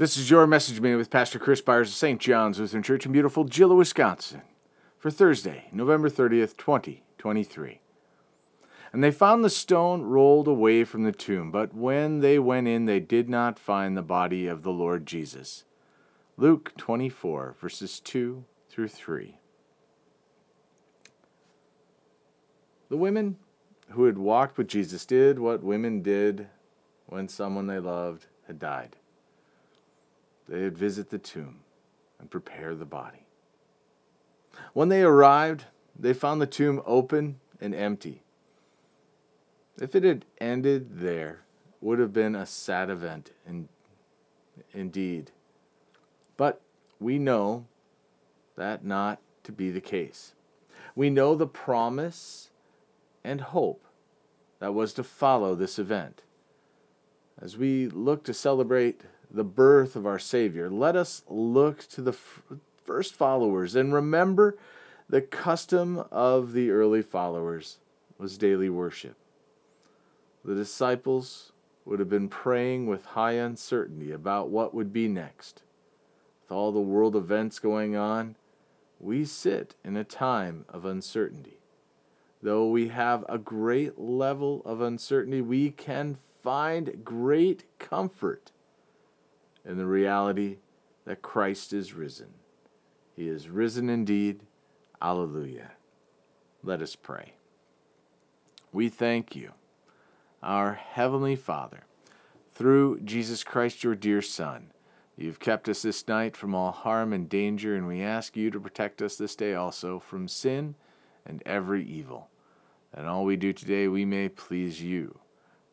This is your message minute with Pastor Chris Byars of St. John's Lutheran Church in beautiful Gillett, Wisconsin, for Thursday, November 30th, 2023. And they found the stone rolled away from the tomb, but when they went in, they did not find the body of the Lord Jesus. Luke 24, verses 2 through 3. The women who had walked with Jesus did what women did when someone they loved had died. They would visit the tomb and prepare the body. When they arrived, they found the tomb open and empty. If it had ended there, would have been a sad event in, indeed. But we know that not to be the case. We know the promise and hope that was to follow this event. As we look to celebrate the birth of our Savior, let us look to the first followers and remember the custom of the early followers was daily worship. The disciples would have been praying with high uncertainty about what would be next. With all the world events going on, we sit in a time of uncertainty. Though we have a great level of uncertainty, we can find great comfort in the reality that Christ is risen. He is risen indeed. Alleluia. Let us pray. We thank you, our Heavenly Father, through Jesus Christ, your dear Son. You've kept us this night from all harm and danger, and we ask you to protect us this day also from sin and every evil. That all we do today we may please you.